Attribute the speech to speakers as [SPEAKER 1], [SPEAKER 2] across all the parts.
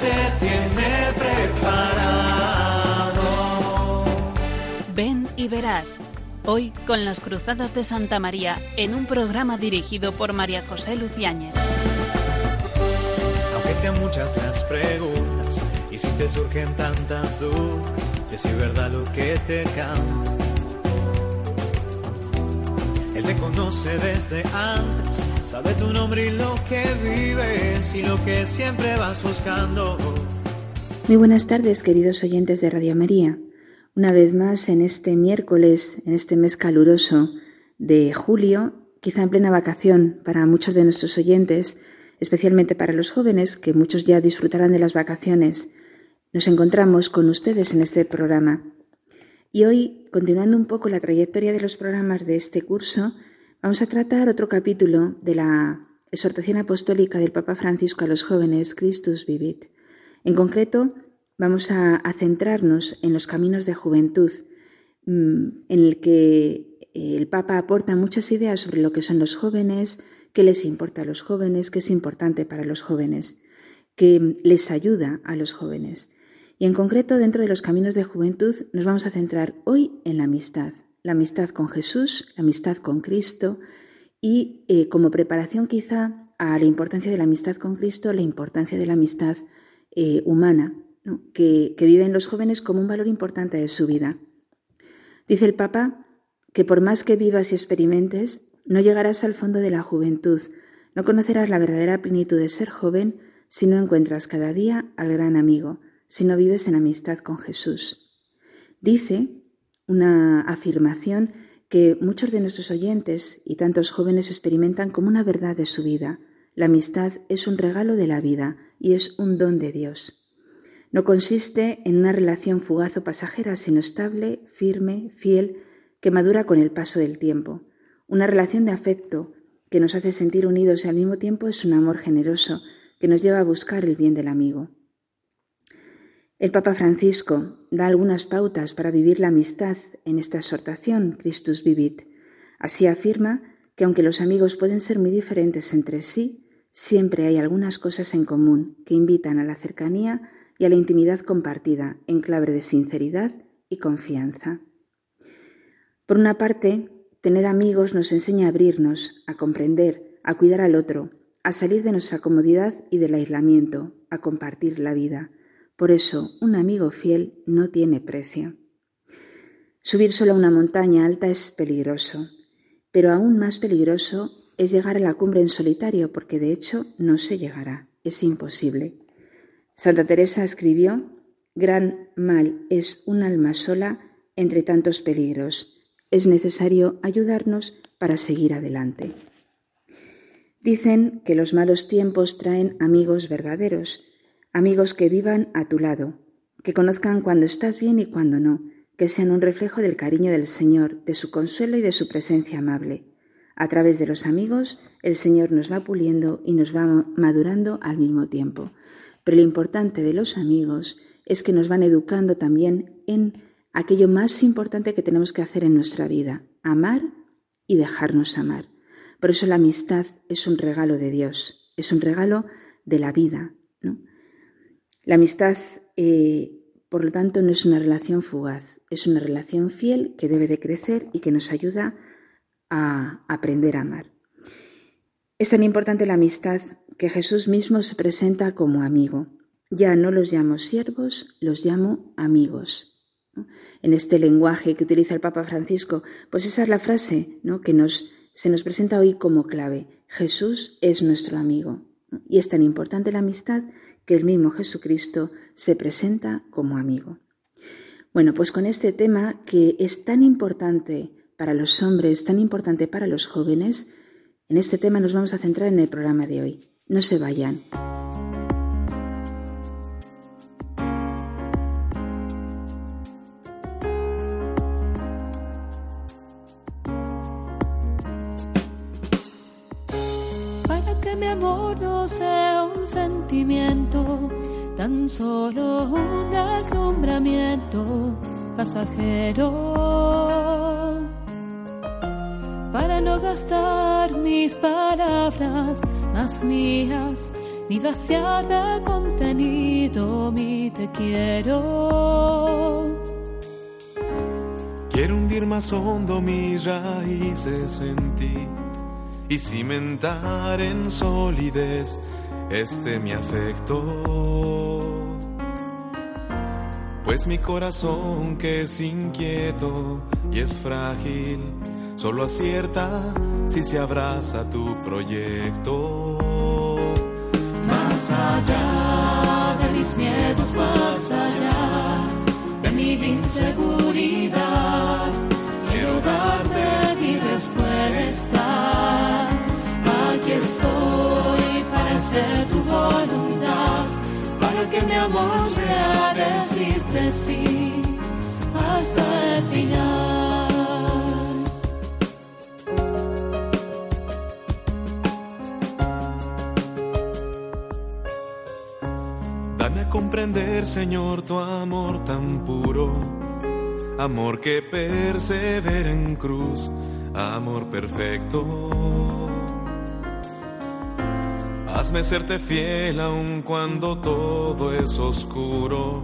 [SPEAKER 1] Te tiene preparado.
[SPEAKER 2] Ven y verás. Hoy con las Cruzadas de Santa María en un programa dirigido por María José Luciáñez.
[SPEAKER 1] Aunque sean muchas las preguntas y si te surgen tantas dudas, decir verdad lo que te canta. Él te conoce desde antes, sabe tu nombre y lo que vives y lo que siempre vas buscando.
[SPEAKER 3] Muy buenas tardes, queridos oyentes de Radio María. Una vez más, en este miércoles, en este mes caluroso de julio, quizá en plena vacación para muchos de nuestros oyentes, especialmente para los jóvenes, que muchos ya disfrutarán de las vacaciones, nos encontramos con ustedes en este programa. Y hoy, continuando un poco la trayectoria de los programas de este curso, vamos a tratar otro capítulo de la exhortación apostólica del Papa Francisco a los jóvenes, Christus Vivit. En concreto, vamos a, centrarnos en los caminos de juventud, mm, en el que el Papa aporta muchas ideas sobre lo que son los jóvenes, qué les importa a los jóvenes, qué es importante para los jóvenes, qué les ayuda a los jóvenes. Y en concreto, dentro de los caminos de juventud, nos vamos a centrar hoy en la amistad, la amistad con Jesús, la amistad con Cristo y eh, como preparación quizá a la importancia de la amistad con Cristo, la importancia de la amistad eh, humana, que, viven los jóvenes como un valor importante de su vida. Dice el Papa que por más que vivas y experimentes, no llegarás al fondo de la juventud, no conocerás la verdadera plenitud de ser joven si no encuentras cada día al gran amigo, si no vives en amistad con Jesús. Dice una afirmación que muchos de nuestros oyentes y tantos jóvenes experimentan como una verdad de su vida. La amistad es un regalo de la vida y es un don de Dios. No consiste en una relación fugaz o pasajera, sino estable, firme, fiel, que madura con el paso del tiempo. Una relación de afecto que nos hace sentir unidos y al mismo tiempo es un amor generoso que nos lleva a buscar el bien del amigo. El Papa Francisco da algunas pautas para vivir la amistad en esta exhortación Christus Vivit. Así afirma que aunque los amigos pueden ser muy diferentes entre sí, siempre hay algunas cosas en común que invitan a la cercanía y a la intimidad compartida en clave de sinceridad y confianza. Por una parte, tener amigos nos enseña a abrirnos, a comprender, a cuidar al otro, a salir de nuestra comodidad y del aislamiento, a compartir la vida. Por eso, un amigo fiel no tiene precio. Subir solo a una montaña alta es peligroso, pero aún más peligroso es llegar a la cumbre en solitario, porque de hecho no se llegará, es imposible. Santa Teresa escribió, Gran mal es un alma sola entre tantos peligros. Es necesario ayudarnos para seguir adelante. Dicen que los malos tiempos traen amigos verdaderos, amigos que vivan a tu lado, que conozcan cuando estás bien y cuando no, que sean un reflejo del cariño del Señor, de su consuelo y de su presencia amable. A través de los amigos, el Señor nos va puliendo y nos va madurando al mismo tiempo. Pero lo importante de los amigos es que nos van educando también en aquello más importante que tenemos que hacer en nuestra vida, amar y dejarnos amar. Por eso la amistad es un regalo de Dios, es un regalo de la vida. La amistad, eh, por lo tanto, no es una relación fugaz, es una relación fiel que debe de crecer y que nos ayuda a aprender a amar. Es tan importante la amistad que Jesús mismo se presenta como amigo. Ya no los llamo siervos, los llamo amigos. En este lenguaje que utiliza el Papa Francisco, pues esa es la frase que se nos presenta hoy como clave. Jesús es nuestro amigo. Y es tan importante la amistad que el mismo Jesucristo se presenta como amigo. Bueno, pues con este tema que es tan importante para los hombres, tan importante para los jóvenes, en este tema nos vamos a centrar en el programa de hoy. No se vayan.
[SPEAKER 4] No sea un sentimiento, tan solo un deslumbramiento pasajero para no gastar mis palabras más mías ni vaciar de contenido mi te quiero.
[SPEAKER 5] Quiero hundir más hondo mis raíces en ti y cimentar en solidez este mi afecto. Pues mi corazón que es inquieto y es frágil, solo acierta si se abraza tu proyecto.
[SPEAKER 4] Más allá de mis miedos, más allá de mi inseguridad, que mi amor sea decirte sí hasta el final.
[SPEAKER 5] Dame a comprender, Señor, tu amor tan puro, amor que persevera en cruz, amor perfecto. Hazme serte fiel aun cuando todo es oscuro,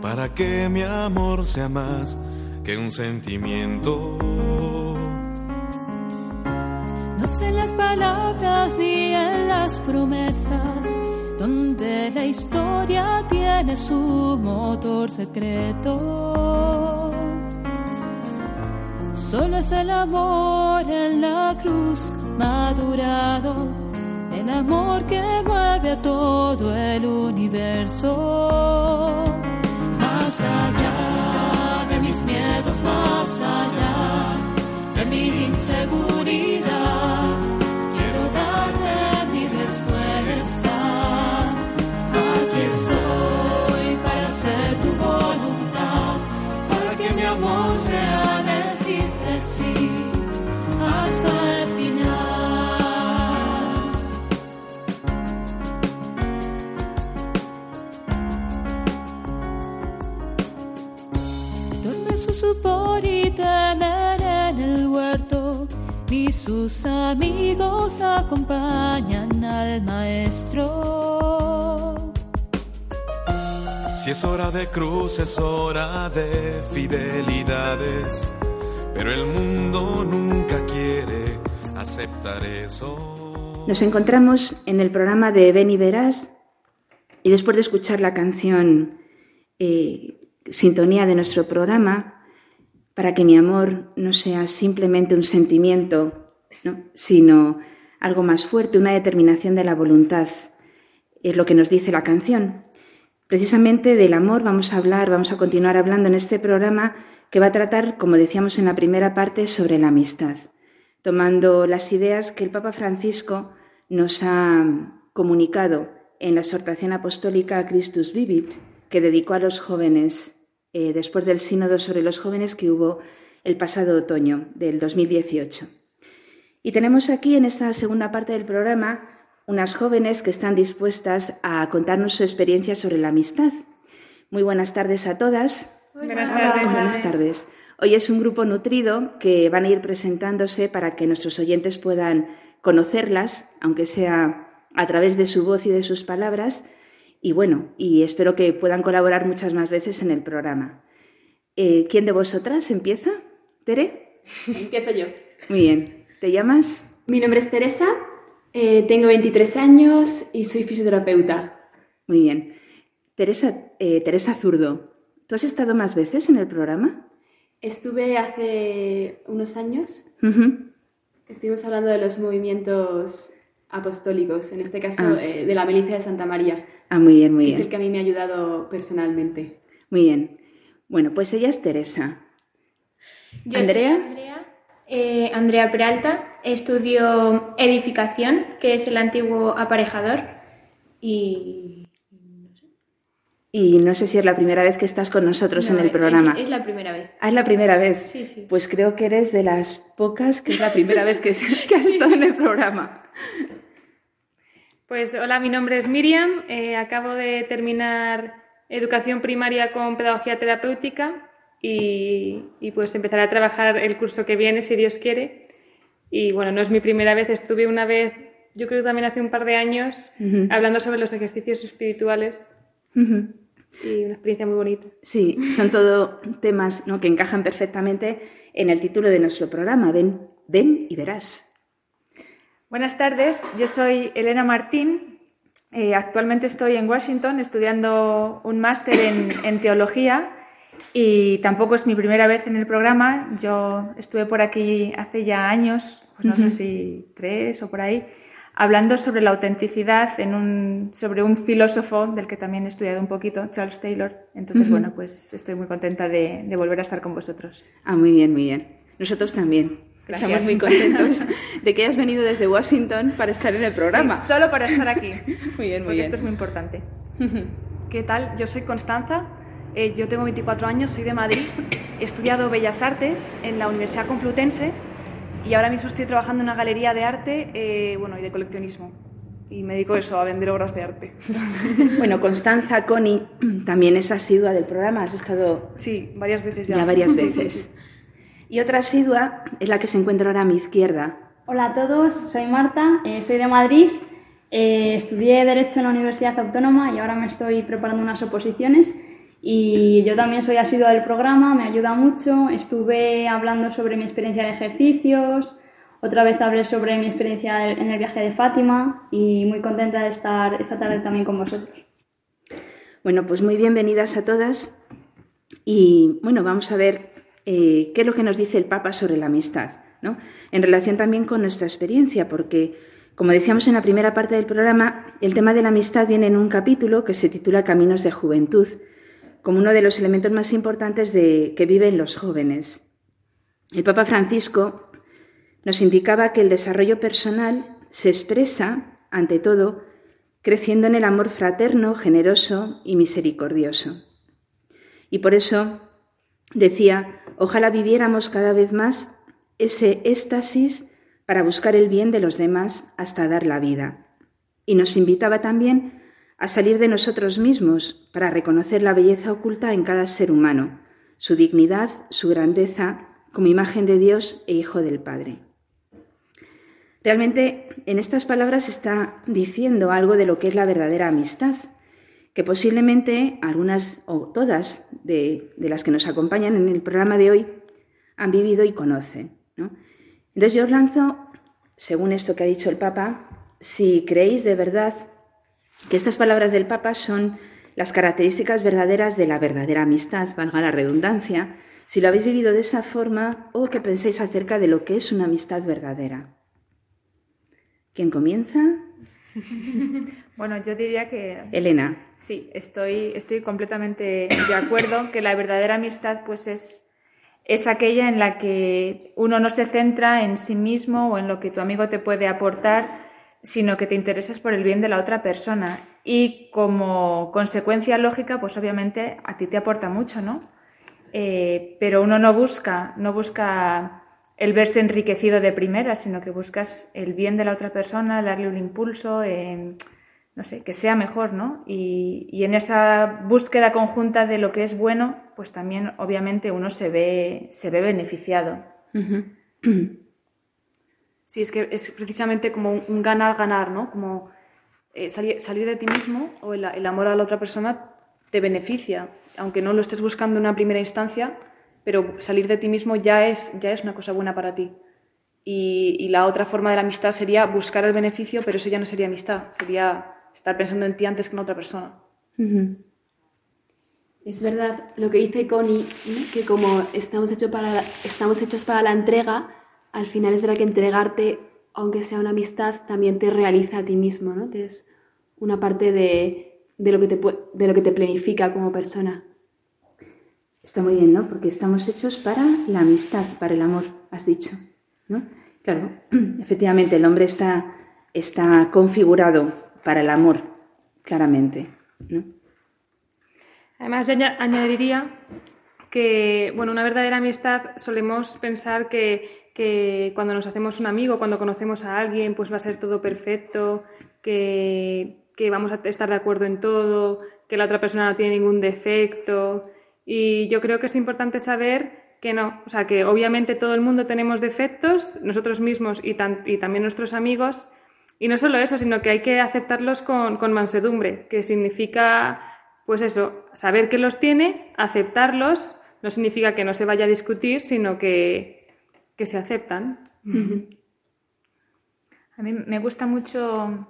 [SPEAKER 5] para que mi amor sea más que un sentimiento.
[SPEAKER 4] No sé las palabras ni en las promesas, donde la historia tiene su motor secreto. Solo es el amor en la cruz madurado, el amor que mueve a todo el universo. Más allá de mis miedos, más allá de mi inseguridad, sus amigos acompañan al maestro.
[SPEAKER 5] Si es hora de cruz, es hora de fidelidades, pero el mundo nunca quiere aceptar eso.
[SPEAKER 3] Nos encontramos en el programa de Ven y Verás y después de escuchar la canción eh, Sintonía de nuestro programa, para que mi amor no sea simplemente un sentimiento, ¿no? sino algo más fuerte, una determinación de la voluntad, es lo que nos dice la canción. Precisamente del amor vamos a hablar, vamos a continuar hablando en este programa que va a tratar, como decíamos en la primera parte, sobre la amistad, tomando las ideas que el Papa Francisco nos ha comunicado en la exhortación apostólica Christus Vivit, que dedicó a los jóvenes eh, después del sínodo sobre los jóvenes que hubo el pasado otoño del 2018. Y tenemos aquí en esta segunda parte del programa unas jóvenes que están dispuestas a contarnos su experiencia sobre la amistad. Muy buenas tardes a todas.
[SPEAKER 6] Buenas tardes.
[SPEAKER 3] Buenas tardes. Hoy es un grupo nutrido que van a ir presentándose para que nuestros oyentes puedan conocerlas, aunque sea a través de su voz y de sus palabras. Y bueno, y espero que puedan colaborar muchas más veces en el programa. Eh, ¿Quién de vosotras empieza? ¿Tere?
[SPEAKER 6] Empiezo yo.
[SPEAKER 3] Muy bien. ¿Te llamas?
[SPEAKER 6] Mi nombre es Teresa, eh, tengo 23 años y soy fisioterapeuta.
[SPEAKER 3] Muy bien. Teresa, eh, Teresa Zurdo, ¿tú has estado más veces en el programa?
[SPEAKER 6] Estuve hace unos años, estuvimos hablando de los movimientos apostólicos, en este caso
[SPEAKER 3] Ah.
[SPEAKER 6] eh, de la milicia de Santa María,
[SPEAKER 3] Ah, muy bien, muy
[SPEAKER 6] que es el
[SPEAKER 3] bien.
[SPEAKER 6] que a mí me ha ayudado personalmente.
[SPEAKER 3] Muy bien. Bueno, pues ella es Teresa.
[SPEAKER 7] Yo
[SPEAKER 3] Andrea.
[SPEAKER 7] soy Andrea, eh, Andrea Peralta, estudio edificación, que es el antiguo aparejador, y...
[SPEAKER 3] Y no sé si es la primera vez que estás con nosotros
[SPEAKER 7] No,
[SPEAKER 3] en el programa.
[SPEAKER 7] Es, la primera vez.
[SPEAKER 3] Ah, es la primera vez.
[SPEAKER 7] Sí, sí.
[SPEAKER 3] Pues creo que eres de las pocas que es la primera vez que, que has estado en el programa.
[SPEAKER 8] Pues hola, mi nombre es Miriam, eh, acabo de terminar educación primaria con pedagogía terapéutica y, y, pues empezaré a trabajar el curso que viene, si Dios quiere. Y bueno, no es mi primera vez, estuve una vez yo creo que también hace un par de años, hablando sobre los ejercicios espirituales. Y una experiencia muy bonita.
[SPEAKER 3] Sí, son todo temas que encajan perfectamente en el título de nuestro programa, Ven, ven y verás.
[SPEAKER 9] Buenas tardes, yo soy Elena Martín. Eh, actualmente estoy en Washington estudiando un máster en, teología y tampoco es mi primera vez en el programa. Yo estuve por aquí hace ya años, pues no sé si tres o por ahí, hablando sobre la autenticidad en un, sobre un filósofo del que también he estudiado un poquito, Charles Taylor. Entonces, bueno, pues estoy muy contenta de, volver a estar con vosotros.
[SPEAKER 3] Ah, muy bien, muy bien. Nosotros también. Estamos muy contentos de que hayas venido desde Washington para estar en el programa.
[SPEAKER 9] solo para estar aquí.
[SPEAKER 3] muy bien, muy
[SPEAKER 9] porque
[SPEAKER 3] bien.
[SPEAKER 9] Esto es muy importante.
[SPEAKER 10] ¿Qué tal? Yo soy Constanza. Eh, yo tengo 24 años, soy de Madrid. He estudiado Bellas Artes en la Universidad Complutense y ahora mismo estoy trabajando en una galería de arte eh, bueno, y de coleccionismo. Y me dedico eso, a vender obras de arte.
[SPEAKER 3] Bueno, Constanza, Connie, también es asidua del programa. Has estado.
[SPEAKER 10] Sí, varias veces ya.
[SPEAKER 3] Ya varias veces. Y otra asidua es la que se encuentra ahora a mi izquierda.
[SPEAKER 11] Hola a todos, soy Marta, eh, soy de Madrid. Eh, estudié Derecho en la Universidad Autónoma y ahora me estoy preparando unas oposiciones. Y yo también soy asidua del programa, me ayuda mucho. Estuve hablando sobre mi experiencia de ejercicios, otra vez hablé sobre mi experiencia en el viaje de Fátima y muy contenta de estar esta tarde también con vosotros.
[SPEAKER 3] Bueno, pues muy bienvenidas a todas. Y bueno, vamos a ver eh, qué es lo que nos dice el Papa sobre la amistad, ¿no? En relación también con nuestra experiencia, porque, como decíamos en la primera parte del programa, el tema de la amistad viene en un capítulo que se titula Caminos de Juventud como uno de los elementos más importantes de, que viven los jóvenes. El Papa Francisco nos indicaba que el desarrollo personal se expresa, ante todo, creciendo en el amor fraterno, generoso y misericordioso. Y por eso decía, ojalá viviéramos cada vez más ese éxtasis para buscar el bien de los demás hasta dar la vida. Y nos invitaba también a salir de nosotros mismos para reconocer la belleza oculta en cada ser humano, su dignidad, su grandeza, como imagen de Dios e hijo del Padre. Realmente en estas palabras está diciendo algo de lo que es la verdadera amistad, que posiblemente algunas o todas de, las que nos acompañan en el programa de hoy han vivido y conocen. Entonces yo os lanzo, según esto que ha dicho el Papa, si creéis de verdad que estas palabras del Papa son las características verdaderas de la verdadera amistad, valga la redundancia, si lo habéis vivido de esa forma o que penséis acerca de lo que es una amistad verdadera. ¿Quién comienza?
[SPEAKER 9] Bueno, yo diría que...
[SPEAKER 3] Elena.
[SPEAKER 9] Sí, estoy, estoy completamente de acuerdo que la verdadera amistad pues es, es aquella en la que uno no se centra en sí mismo o en lo que tu amigo te puede aportar, sino que te interesas por el bien de la otra persona. Y como consecuencia lógica, pues obviamente a ti te aporta mucho, ¿no? Eh, pero uno no busca, no busca el verse enriquecido de primera, sino que buscas el bien de la otra persona, darle un impulso, no sé, que sea mejor, ¿no? Y, en esa búsqueda conjunta de lo que es bueno, pues también obviamente uno se ve, se ve beneficiado.
[SPEAKER 10] Sí, es que es precisamente como un ganar-ganar, ¿no? Como eh, salir, de ti mismo o el, amor a la otra persona te beneficia, aunque no lo estés buscando en una primera instancia, pero salir de ti mismo ya es, ya es una cosa buena para ti. Y, la otra forma de la amistad sería buscar el beneficio, pero eso ya no sería amistad, sería estar pensando en ti antes que en otra persona.
[SPEAKER 6] Es verdad lo que dice Connie, que como estamos, hechos para, estamos hechos para la entrega, al final es verdad que entregarte, aunque sea una amistad, también te realiza a ti mismo, ¿no? es una parte de, lo que te, de lo que te planifica como persona.
[SPEAKER 3] Está muy bien, ¿no? Porque estamos hechos para la amistad, para el amor, has dicho, ¿no? Claro, efectivamente, el hombre está, está configurado para el amor, claramente, ¿no?
[SPEAKER 8] Además, yo añadiría que, bueno, una verdadera amistad solemos pensar que que cuando nos hacemos un amigo, cuando conocemos a alguien, pues va a ser todo perfecto, que, vamos a estar de acuerdo en todo, que la otra persona no tiene ningún defecto. Y yo creo que es importante saber que no, o sea, que obviamente todo el mundo tenemos defectos, nosotros mismos y, y también nuestros amigos, Y no solo eso, sino que hay que aceptarlos con, con mansedumbre, que significa, pues eso, saber que los tiene, aceptarlos, no significa que no se vaya a discutir, sino que, que se aceptan.
[SPEAKER 9] A mí me gusta mucho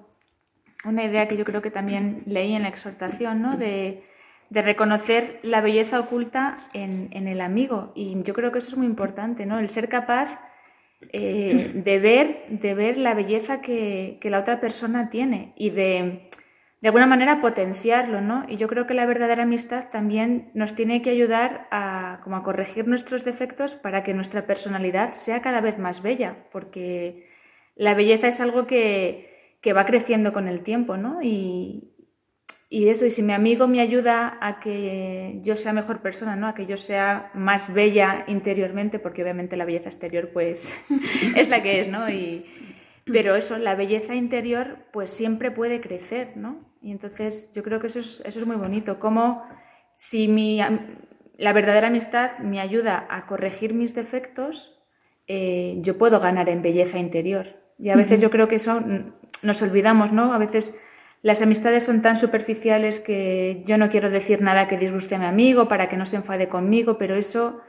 [SPEAKER 9] una idea que yo creo que también leí en la exhortación, ¿no? De, de reconocer la belleza oculta en, en, el amigo. Y yo creo que eso es muy importante, ¿no? El ser capaz eh, de, ver, de ver la belleza que, que, la otra persona tiene y de, de alguna manera, potenciarlo, ¿no? Y yo creo que la verdadera amistad también nos tiene que ayudar a, como a corregir nuestros defectos para que nuestra personalidad sea cada vez más bella, porque la belleza es algo que, que va creciendo con el tiempo, ¿no? Y, y eso, y si mi amigo me ayuda a que yo sea mejor persona, ¿no? A que yo sea más bella interiormente, porque obviamente la belleza exterior, pues, es la que es, ¿no? Y, pero eso, la belleza interior, pues siempre puede crecer, ¿no? Y entonces yo creo que eso es, eso es muy bonito. Como si mi, la verdadera amistad me ayuda a corregir mis defectos, eh, yo puedo ganar en belleza interior. Y a veces yo creo que eso nos olvidamos, ¿no? A veces las amistades son tan superficiales que yo no quiero decir nada que disguste a mi amigo para que no se enfade conmigo, pero eso,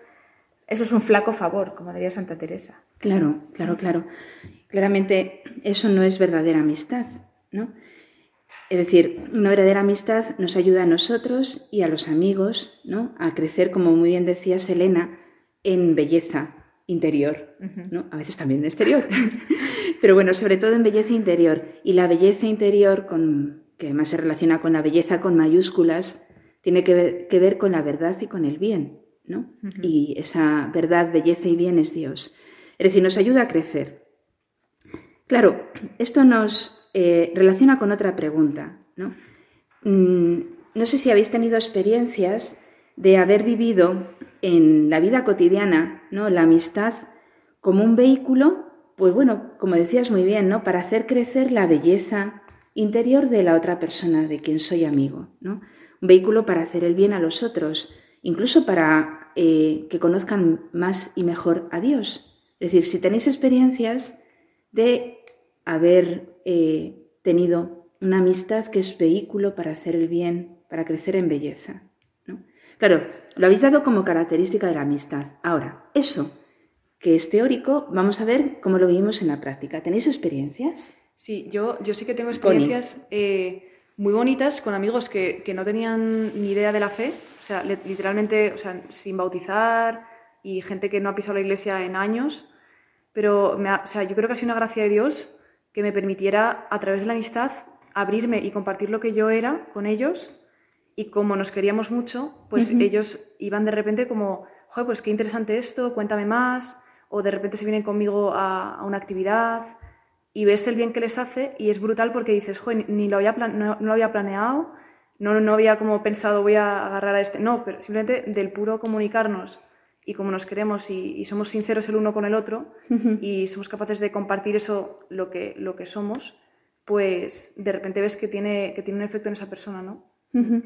[SPEAKER 9] eso es un flaco favor, como diría Santa Teresa.
[SPEAKER 3] Claro, claro, claro. Claramente eso no es verdadera amistad, ¿no? Es decir, una verdadera amistad nos ayuda a nosotros y a los amigos, ¿no? A crecer, como muy bien decía Selena, en belleza, interior, ¿no? A veces también exterior, pero bueno, sobre todo en belleza interior. Y la belleza interior, con, que además se relaciona con la belleza con mayúsculas, tiene que ver, que ver con la verdad y con el bien, ¿no? Y esa verdad, belleza y bien es Dios. Es decir, nos ayuda a crecer. Claro, esto nos eh, relaciona con otra pregunta, ¿no? Mm, no sé si habéis tenido experiencias de haber vivido en la vida cotidiana, ¿no? La amistad como un vehículo, pues bueno, como decías muy bien, ¿no? Para hacer crecer la belleza interior de la otra persona de quien soy amigo, ¿no? Un vehículo para hacer el bien a los otros, incluso para eh, que conozcan más y mejor a Dios. Es decir, si tenéis experiencias de haber eh, tenido una amistad que es vehículo para hacer el bien, para crecer en belleza. Claro, lo habéis dado como característica de la amistad. Ahora, eso que es teórico, vamos a ver cómo lo vivimos en la práctica. ¿Tenéis experiencias?
[SPEAKER 10] Sí, yo, yo sí que tengo experiencias eh, muy bonitas con amigos que, que, no tenían ni idea de la fe, o sea, literalmente, o sea, sin bautizar y gente que no ha pisado la iglesia en años, pero me o sea, yo creo que ha sido una gracia de Dios que me permitiera, a través de la amistad, abrirme y compartir lo que yo era con ellos. Y como nos queríamos mucho, pues uh -huh. ellos iban de repente como, joder, pues qué interesante esto, cuéntame más, o de repente se vienen conmigo a, a una actividad y ves el bien que les hace y es brutal porque dices, joder, ni lo había, plan no, no, lo había planeado, no, no había como pensado voy a agarrar a este, no, pero simplemente del puro comunicarnos y como nos queremos y, y somos sinceros el uno con el otro uh -huh. y somos capaces de compartir eso, lo que, lo que somos, pues de repente ves que tiene, que tiene un efecto en esa persona, ¿no?
[SPEAKER 3] Uh -huh.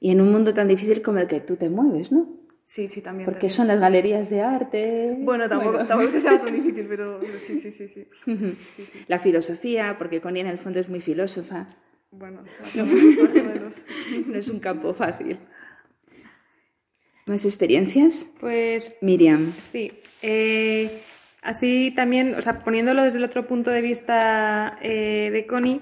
[SPEAKER 3] Y en un mundo tan difícil como el que tú te mueves, ¿no?
[SPEAKER 10] Sí, sí, también.
[SPEAKER 3] Porque
[SPEAKER 10] también.
[SPEAKER 3] son las galerías de arte.
[SPEAKER 10] Bueno, tampoco, bueno. tampoco que sea tan difícil, pero, pero sí, sí, sí, sí. Uh
[SPEAKER 3] -huh. sí, sí. La filosofía, porque Connie en el fondo es muy filósofa.
[SPEAKER 10] Bueno, más o menos. Más o menos.
[SPEAKER 3] no es un campo fácil. ¿Más experiencias?
[SPEAKER 8] Pues.
[SPEAKER 3] Miriam.
[SPEAKER 8] Sí. Eh, así también, o sea, poniéndolo desde el otro punto de vista eh, de Connie,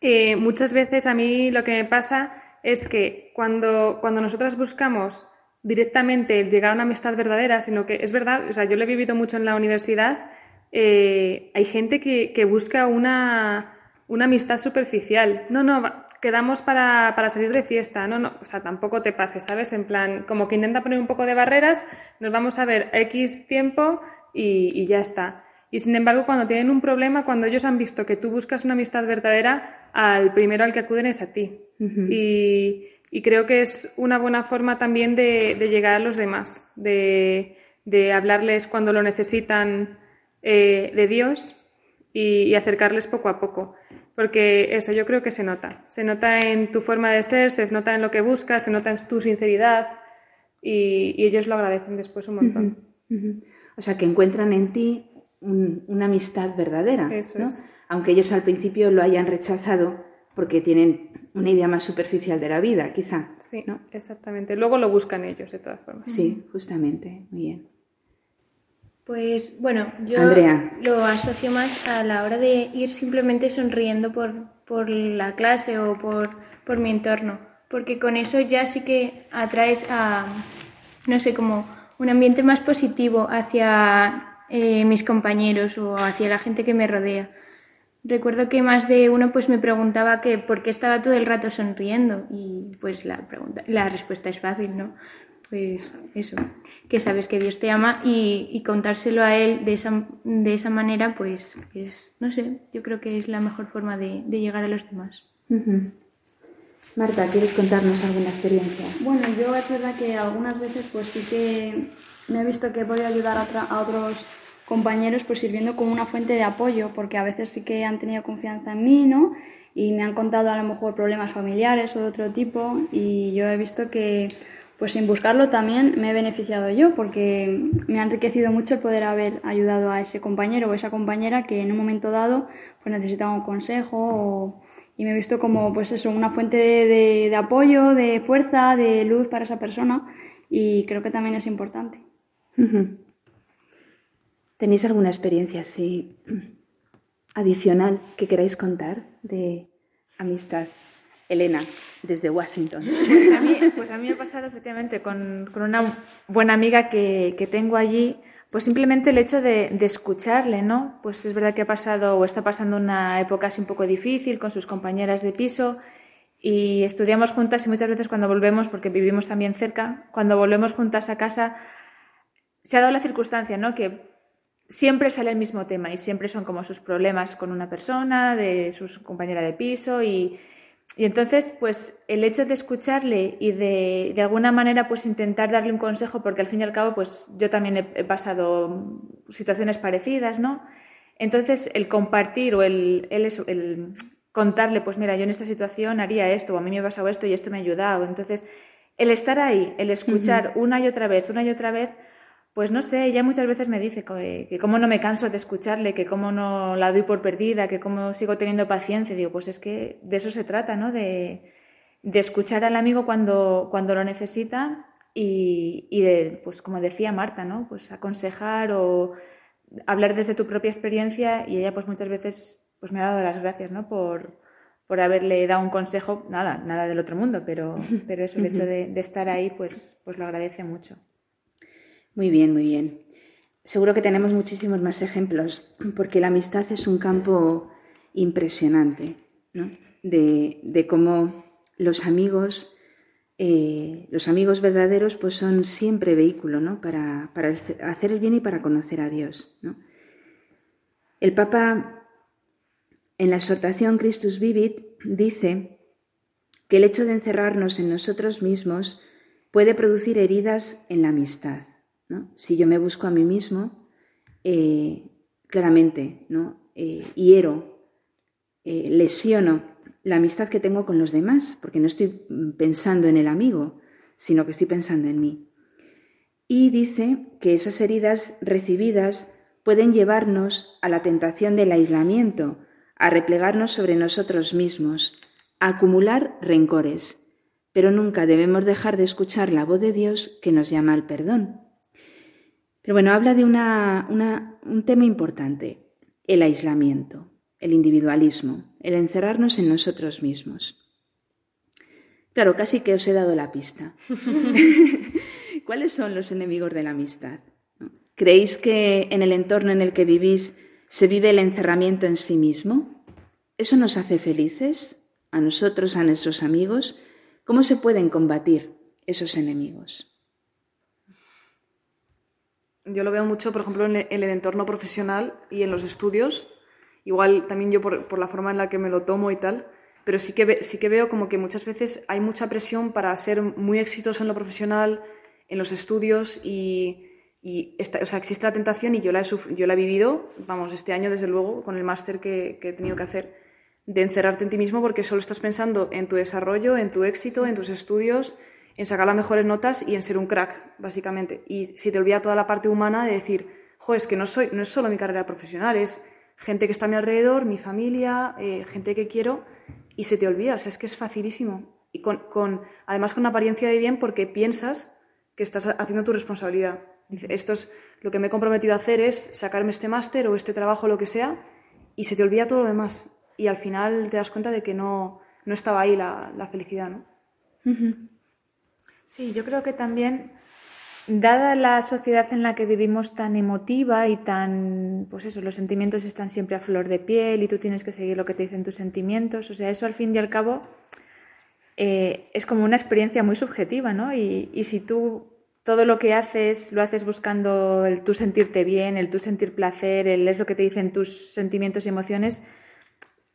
[SPEAKER 8] eh, muchas veces a mí lo que me pasa es que cuando, cuando nosotras buscamos directamente el llegar a una amistad verdadera, sino que es verdad, o sea, yo lo he vivido mucho en la universidad, hay gente que, que busca una, una, amistad superficial. No, no, quedamos para, para, salir de fiesta, no, no, o sea, tampoco te pases, ¿sabes? En plan, como que intenta poner un poco de barreras, nos vamos a ver X tiempo y, y ya está. Y sin embargo, cuando tienen un problema, cuando ellos han visto que tú buscas una amistad verdadera, al primero al que acuden es a ti. Uh -huh. y, y, creo que es una buena forma también de, de llegar a los demás, de, de, hablarles cuando lo necesitan eh, de Dios y, y, acercarles poco a poco. Porque eso yo creo que se nota. Se nota en tu forma de ser, se nota en lo que buscas, se nota en tu sinceridad y, y ellos lo agradecen después un montón.
[SPEAKER 3] Uh -huh. Uh -huh. O sea, que encuentran en ti una amistad verdadera.
[SPEAKER 8] Eso
[SPEAKER 3] ¿no?
[SPEAKER 8] es.
[SPEAKER 3] Aunque ellos al principio lo hayan rechazado porque tienen una idea más superficial de la vida, quizá.
[SPEAKER 8] Sí, exactamente. Luego lo buscan ellos, de todas formas.
[SPEAKER 3] Sí, justamente. Muy bien.
[SPEAKER 7] Pues bueno, yo
[SPEAKER 3] Andrea.
[SPEAKER 7] lo asocio más a la hora de ir simplemente sonriendo por, por la clase o por, por mi entorno, porque con eso ya sí que atraes a, no sé, como un ambiente más positivo hacia eh, mis compañeros o hacia la gente que me rodea. Recuerdo que más de uno pues me preguntaba que por qué estaba todo el rato sonriendo y pues la pregunta, la respuesta es fácil, ¿no? Pues eso, que sabes que Dios te ama y, y contárselo a Él de esa, de esa manera, pues es, no sé, yo creo que es la mejor forma de, de llegar a los demás.
[SPEAKER 3] Marta, ¿quieres contarnos alguna experiencia?
[SPEAKER 11] Bueno, yo es verdad que algunas veces pues sí que me he visto que he podido ayudar a, otra- a otros compañeros pues sirviendo como una fuente de apoyo, porque a veces sí que han tenido confianza en mí, ¿no? Y me han contado a lo mejor problemas familiares o de otro tipo y yo he visto que pues sin buscarlo también me he beneficiado yo porque me ha enriquecido mucho el poder haber ayudado a ese compañero o esa compañera que en un momento dado pues necesitaba un consejo y me he visto como pues eso una fuente de, apoyo, de fuerza, de luz para esa persona y creo que también es importante.
[SPEAKER 3] ¿Tenéis alguna experiencia así adicional que queráis contar de amistad? Elena, desde Washington.
[SPEAKER 9] Pues a mí, pues a mí me ha pasado efectivamente con, con una buena amiga que, que tengo allí, pues simplemente el hecho de, de escucharle, ¿no? Pues es verdad que ha pasado o está pasando una época así un poco difícil con sus compañeras de piso y estudiamos juntas y muchas veces cuando volvemos, porque vivimos también cerca, cuando volvemos juntas a casa, se ha dado la circunstancia, ¿no? Que siempre sale el mismo tema y siempre son como sus problemas con una persona, de su compañera de piso y, y entonces pues el hecho de escucharle y de, de alguna manera pues intentar darle un consejo porque al fin y al cabo pues yo también he, he pasado situaciones parecidas, ¿no? Entonces el compartir o el, el, el contarle pues mira yo en esta situación haría esto o a mí me ha pasado esto y esto me ha ayudado. Entonces el estar ahí, el escuchar una y otra vez, una y otra vez, pues no sé, ella muchas veces me dice que, que cómo no me canso de escucharle, que cómo no la doy por perdida, que cómo sigo teniendo paciencia. Digo, pues es que de eso se trata, ¿no? De, de escuchar al amigo cuando, cuando lo necesita y, y de, pues como decía Marta, ¿no? Pues aconsejar o hablar desde tu propia experiencia y ella pues muchas veces pues me ha dado las gracias, ¿no? Por, por haberle dado un consejo, nada, nada del otro mundo, pero, pero eso, el hecho de, de estar ahí, pues, pues lo agradece mucho.
[SPEAKER 3] Muy bien, muy bien. Seguro que tenemos muchísimos más ejemplos, porque la amistad es un campo impresionante, ¿no? De, cómo los amigos, eh, los amigos verdaderos, pues son siempre vehículo, ¿no? Para, para hacer el bien y para conocer a Dios, ¿no? El Papa, en la exhortación Christus Vivit, dice que el hecho de encerrarnos en nosotros mismos puede producir heridas en la amistad. Si yo me busco a mí mismo, eh, claramente, ¿no? Eh, hiero, eh, lesiono la amistad que tengo con los demás, porque no estoy pensando en el amigo, sino que estoy pensando en mí. Y dice que esas heridas recibidas pueden llevarnos a la tentación del aislamiento, a replegarnos sobre nosotros mismos, a acumular rencores, pero nunca debemos dejar de escuchar la voz de Dios que nos llama al perdón. Pero bueno, habla de una, una, un tema importante, el aislamiento, el individualismo, el encerrarnos en nosotros mismos. Claro, casi que os he dado la pista. ¿Cuáles son los enemigos de la amistad? ¿Creéis que en el entorno en el que vivís se vive el encerramiento en sí mismo? ¿Eso nos hace felices? ¿A nosotros, a nuestros amigos? ¿Cómo se pueden combatir esos enemigos?
[SPEAKER 10] Yo lo veo mucho, por ejemplo, en el, en el entorno profesional y en los estudios. Igual también yo por, por la forma en la que me lo tomo y tal. Pero sí que, sí que veo como que muchas veces hay mucha presión para ser muy exitoso en lo profesional, en los estudios y, y esta- o sea, existe la tentación y yo la, he yo la he vivido, vamos, este año desde luego, con el máster que, que he tenido que hacer, de encerrarte en ti mismo porque solo estás pensando en tu desarrollo, en tu éxito, en tus estudios, en sacar las mejores notas y en ser un crack, básicamente. Y si te olvida toda la parte humana de decir, jo, es que no, soy, no es solo mi carrera profesional, es gente que está a mi alrededor, mi familia, eh, gente que quiero, y se te olvida, o sea, es que es facilísimo. Y con, con, además con apariencia de bien porque piensas que estás haciendo tu responsabilidad. Dice, esto es lo que me he comprometido a hacer es sacarme este máster o este trabajo, lo que sea, y se te olvida todo lo demás. Y al final te das cuenta de que no, no estaba ahí la, la felicidad, ¿no?
[SPEAKER 9] Sí, yo creo que también, dada la sociedad en la que vivimos tan emotiva y tan, pues eso, los sentimientos están siempre a flor de piel y tú tienes que seguir lo que te dicen tus sentimientos, o sea, eso al fin y al cabo eh, es como una experiencia muy subjetiva, ¿no? Y, y, si tú todo lo que haces lo haces buscando el tú sentirte bien, el tú sentir placer, el es lo que te dicen tus sentimientos y emociones,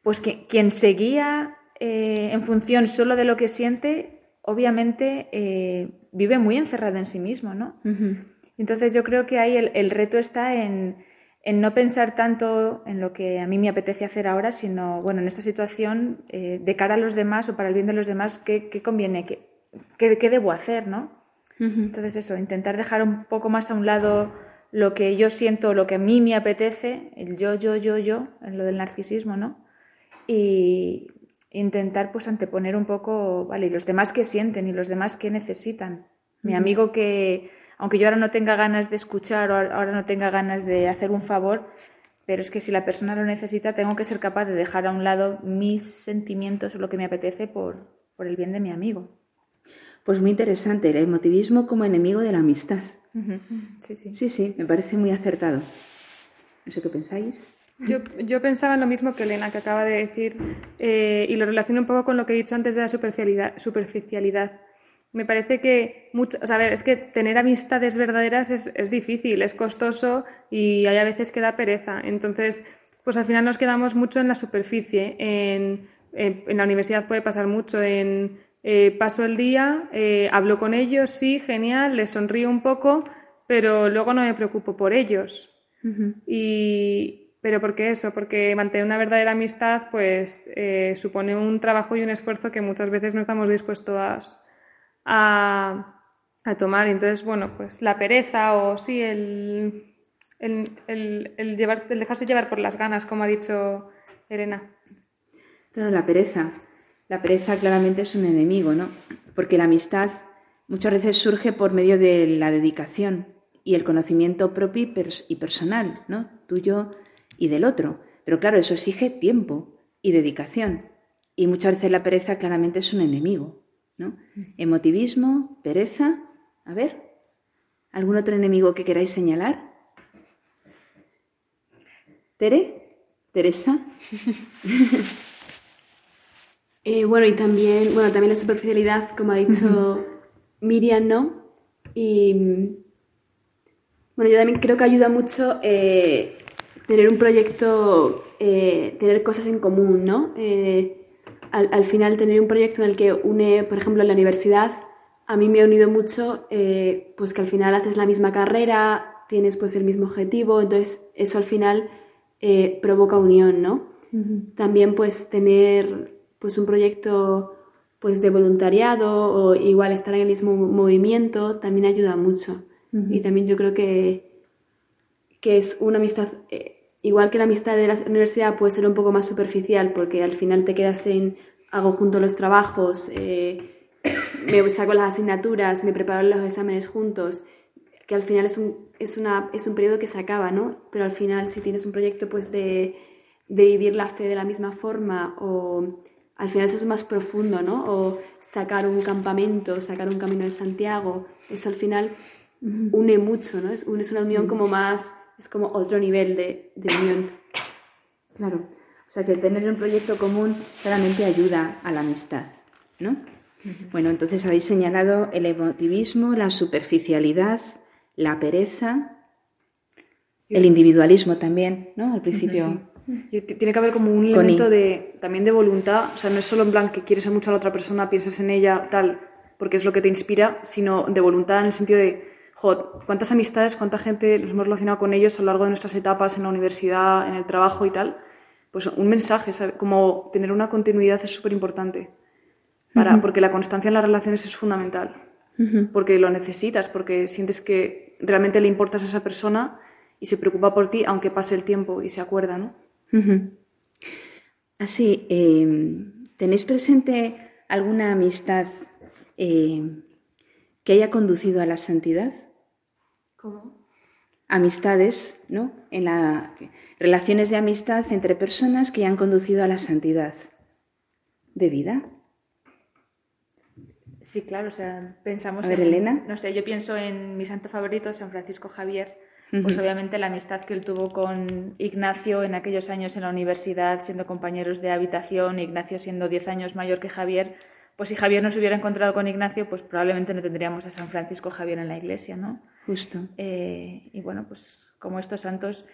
[SPEAKER 9] pues que, quien se guía eh, en función solo de lo que siente, obviamente eh, vive muy encerrado en sí mismo, ¿no? Uh -huh. Entonces yo creo que ahí el, el reto está en, en, no pensar tanto en lo que a mí me apetece hacer ahora, sino, bueno, en esta situación, eh, de cara a los demás o para el bien de los demás, ¿qué, qué conviene? ¿Qué, ¿Qué, ¿Qué, debo hacer, no? Uh -huh. Entonces eso, intentar dejar un poco más a un lado lo que yo siento, lo que a mí me apetece, el yo, yo, yo, yo, lo del narcisismo, ¿no? Y, intentar pues anteponer un poco, vale, y los demás que sienten y los demás que necesitan. Mi amigo que, aunque yo ahora no tenga ganas de escuchar o ahora no tenga ganas de hacer un favor, pero es que si la persona lo necesita, tengo que ser capaz de dejar a un lado mis sentimientos o lo que me apetece por, por el bien de mi amigo.
[SPEAKER 3] Pues muy interesante, el emotivismo como enemigo de la amistad.
[SPEAKER 9] Uh -huh. sí, sí.
[SPEAKER 3] sí, sí, me parece muy acertado. No sé qué pensáis.
[SPEAKER 8] Yo, yo, pensaba en lo mismo que Elena, que acaba de decir, eh, y lo relaciono un poco con lo que he dicho antes de la superficialidad. superficialidad. Me parece que, mucho, o sea, a ver, es que tener amistades verdaderas es, es, difícil, es costoso y hay a veces que da pereza. Entonces, pues al final nos quedamos mucho en la superficie. En, en, en la universidad puede pasar mucho en eh, paso el día, eh, hablo con ellos, sí, genial, les sonrío un poco, pero luego no me preocupo por ellos. Uh -huh. Y, pero ¿por qué eso? Porque mantener una verdadera amistad pues eh, supone un trabajo y un esfuerzo que muchas veces no estamos dispuestos a, a, tomar. Entonces, bueno, pues la pereza o sí, el, el, el, llevar, el dejarse llevar por las ganas, como ha dicho Elena.
[SPEAKER 3] Claro, la pereza. La pereza claramente es un enemigo, ¿no? Porque la amistad muchas veces surge por medio de la dedicación y el conocimiento propio y personal, ¿no? Tuyo y del otro. Pero claro, eso exige tiempo y dedicación. Y muchas veces la pereza claramente es un enemigo. ¿no? Emotivismo, pereza. A ver, ¿algún otro enemigo que queráis señalar? ¿Tere? ¿Teresa?
[SPEAKER 6] eh, bueno, y también, bueno, también la superficialidad, como ha dicho Miriam, ¿no? Y bueno, yo también creo que ayuda mucho eh, tener un proyecto, eh, tener cosas en común, ¿no? Eh, al, al, final tener un proyecto en el que une, por ejemplo, la universidad, a mí me ha unido mucho, eh, pues que al final haces la misma carrera, tienes pues el mismo objetivo, entonces eso al final provoca unión, ¿no? Uh -huh. También pues tener pues un proyecto pues de voluntariado o igual estar en el mismo movimiento también ayuda mucho. Uh -huh. Y también yo creo que, que es una amistad eh, igual que la amistad de la universidad puede ser un poco más superficial porque al final te quedas en hago juntos los trabajos, eh, me saco las asignaturas, me preparo los exámenes juntos, que al final es un, es, una, es un periodo que se acaba, ¿no? Pero al final si tienes un proyecto pues de, de vivir la fe de la misma forma o al final eso es más profundo, ¿no? O sacar un campamento, sacar un camino de Santiago, eso al final une mucho, ¿no? Es, es una unión sí. como más es como otro nivel de, de unión.
[SPEAKER 3] Claro, o sea que tener un proyecto común claramente ayuda a la amistad, ¿no? Uh -huh. Bueno, entonces habéis señalado el emotivismo, la superficialidad, la pereza, el individualismo también, ¿no? Al principio.
[SPEAKER 10] Sí. Tiene que haber como un elemento de, también de voluntad, o sea, no es solo en plan que quieres mucho a la otra persona, piensas en ella, tal, porque es lo que te inspira, sino de voluntad en el sentido de jo, cuántas amistades, cuánta gente nos hemos relacionado con ellos a lo largo de nuestras etapas en la universidad, en el trabajo y tal. Pues un mensaje, como tener una continuidad es súper importante. Para, uh -huh. Porque la constancia en las relaciones es fundamental. Uh -huh. Porque lo necesitas, porque sientes que realmente le importas a esa persona y se preocupa por ti aunque pase el tiempo y se acuerda, ¿no?
[SPEAKER 3] Así, em, ¿tenéis presente alguna amistad em, que haya conducido a la santidad?
[SPEAKER 10] ¿Cómo?
[SPEAKER 3] Amistades, ¿no? En la relaciones de amistad entre personas que hayan conducido a la santidad de vida.
[SPEAKER 9] Sí, claro, o sea, pensamos
[SPEAKER 3] A ver,
[SPEAKER 9] en,
[SPEAKER 3] Elena.
[SPEAKER 9] no sé, yo pienso en mi santo favorito, San Francisco Javier, pues obviamente la amistad que él tuvo con Ignacio en aquellos años en la universidad, siendo compañeros de habitación, Ignacio siendo 10 años mayor que Javier, pues si Javier no se hubiera encontrado con Ignacio, pues probablemente no tendríamos a San Francisco Javier en la iglesia, ¿no?
[SPEAKER 3] Justo.
[SPEAKER 9] Eh, y bueno, pues como estos santos.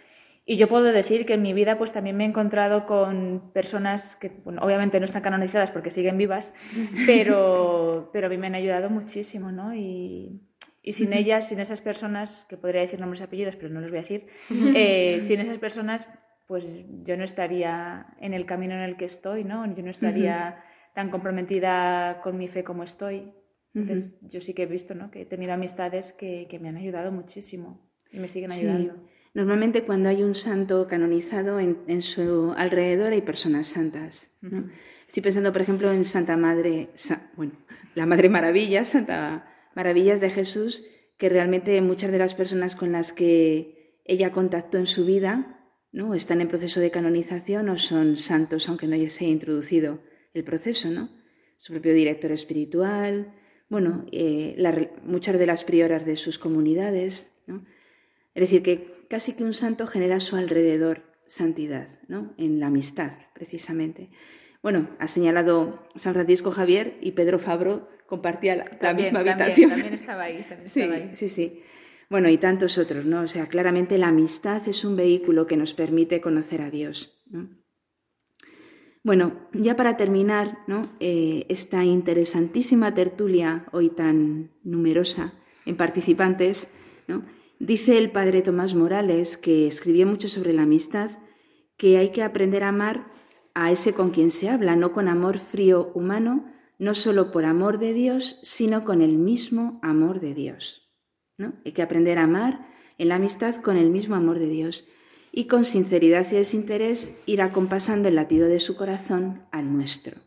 [SPEAKER 9] Y yo puedo decir que en mi vida pues también me he encontrado con personas que bueno, obviamente no están canonizadas porque siguen vivas, pero, pero a mí me han ayudado muchísimo, ¿no? Y, y sin ellas, sin esas personas, que podría decir nombres y apellidos, pero no los voy a decir, eh, sin esas personas pues yo no estaría en el camino en el que estoy, ¿no? Yo no estaría tan comprometida con mi fe como estoy. Entonces yo sí que he visto, ¿no? Que he tenido amistades que, que me han ayudado muchísimo y me siguen
[SPEAKER 3] Sí.
[SPEAKER 9] ayudando.
[SPEAKER 3] Normalmente cuando hay un santo canonizado en, en su alrededor hay personas santas. ¿no?
[SPEAKER 9] Ujú.
[SPEAKER 3] Estoy pensando, por ejemplo, en Santa Madre, Sa- bueno, la Madre Maravilla, Santa Maravillas de Jesús, que realmente muchas de las personas con las que ella contactó en su vida, ¿no? Están en proceso de canonización o son santos, aunque no se haya introducido el proceso, ¿no? Su propio director espiritual, bueno, eh, la muchas de las prioras de sus comunidades, ¿no? Es decir, que casi que un santo genera a su alrededor santidad, ¿no? En la amistad, precisamente. Bueno, ha señalado San Francisco Javier y Pedro Fabro compartía la, la
[SPEAKER 9] También,
[SPEAKER 3] misma
[SPEAKER 9] también,
[SPEAKER 3] habitación.
[SPEAKER 9] también estaba ahí, también
[SPEAKER 3] sí,
[SPEAKER 9] estaba ahí.
[SPEAKER 3] sí, sí. Bueno, y tantos otros, ¿no? O sea, claramente la amistad es un vehículo que nos permite conocer a Dios, ¿no? Bueno, ya para terminar. Eh, esta interesantísima tertulia, hoy tan numerosa en participantes, dice el padre Tomás Morales, que escribió mucho sobre la amistad, que hay que aprender a amar a ese con quien se habla, no con amor frío humano, no solo por amor de Dios, sino con el mismo amor de Dios. ¿no? Hay que aprender a amar en la amistad con el mismo amor de Dios y con sinceridad y desinterés ir acompasando el latido de su corazón al nuestro.